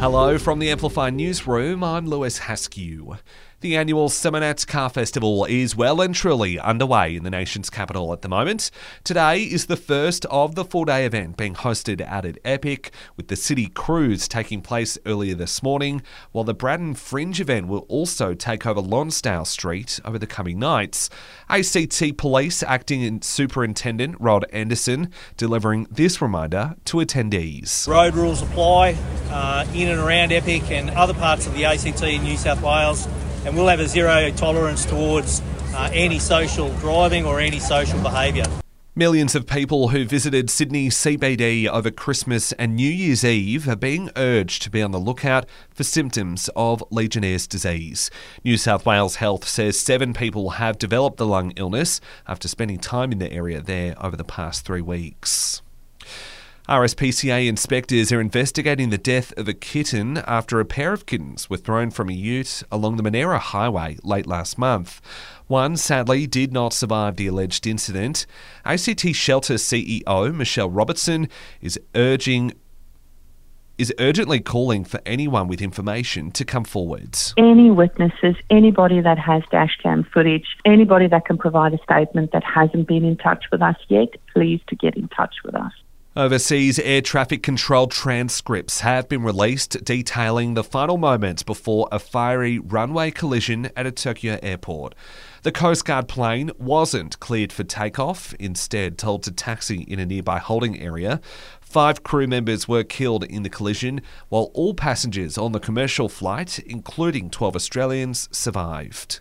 Hello from the Amplify Newsroom, I'm Lewis Haskew. The annual Summernats Car Festival is well and truly underway in the nation's capital at the moment. Today is the first of the four day event being hosted out at Epic, with the city cruise taking place earlier this morning, while the Braddon Fringe event will also take over Lonsdale Street over the coming nights. ACT Police Acting Superintendent Rod Anderson delivering this reminder to attendees. Road rules apply uh, in and around Epic and other parts of the ACT in New South Wales and we'll have a zero tolerance towards uh, antisocial driving or antisocial behaviour. Millions of people who visited Sydney CBD over Christmas and New Year's Eve are being urged to be on the lookout for symptoms of Legionnaire's disease. New South Wales Health says seven people have developed the lung illness after spending time in the area there over the past three weeks. RSPCA inspectors are investigating the death of a kitten after a pair of kittens were thrown from a ute along the Monaro Highway late last month. One sadly did not survive the alleged incident. ACT Shelter CEO Michelle Robertson is urging is urgently calling for anyone with information to come forward. Any witnesses, anybody that has dashcam footage, anybody that can provide a statement that hasn't been in touch with us yet, please to get in touch with us. Overseas air traffic control transcripts have been released detailing the final moments before a fiery runway collision at a Tokyo airport. The Coast Guard plane wasn't cleared for takeoff, instead, told to taxi in a nearby holding area. Five crew members were killed in the collision, while all passengers on the commercial flight, including 12 Australians, survived.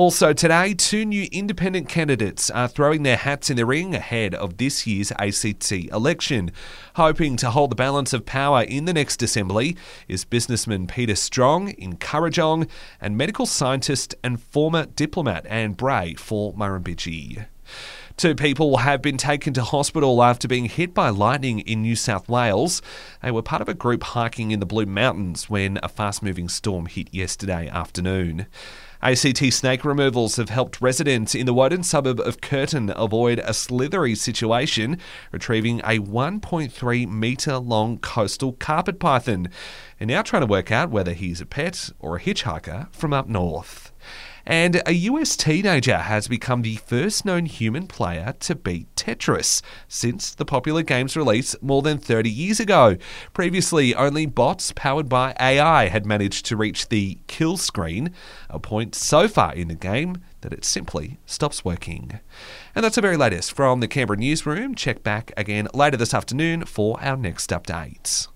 Also, today, two new independent candidates are throwing their hats in the ring ahead of this year's ACT election. Hoping to hold the balance of power in the next assembly is businessman Peter Strong in Kurrajong and medical scientist and former diplomat Anne Bray for Murrumbidgee. Two people have been taken to hospital after being hit by lightning in New South Wales. They were part of a group hiking in the Blue Mountains when a fast moving storm hit yesterday afternoon. ACT snake removals have helped residents in the Woden suburb of Curtin avoid a slithery situation, retrieving a 1.3 metre long coastal carpet python, and now trying to work out whether he's a pet or a hitchhiker from up north. And a US teenager has become the first known human player to beat Tetris since the popular game's release more than 30 years ago. Previously, only bots powered by AI had managed to reach the kill screen, a point so far in the game that it simply stops working. And that's the very latest from the Canberra newsroom. Check back again later this afternoon for our next update.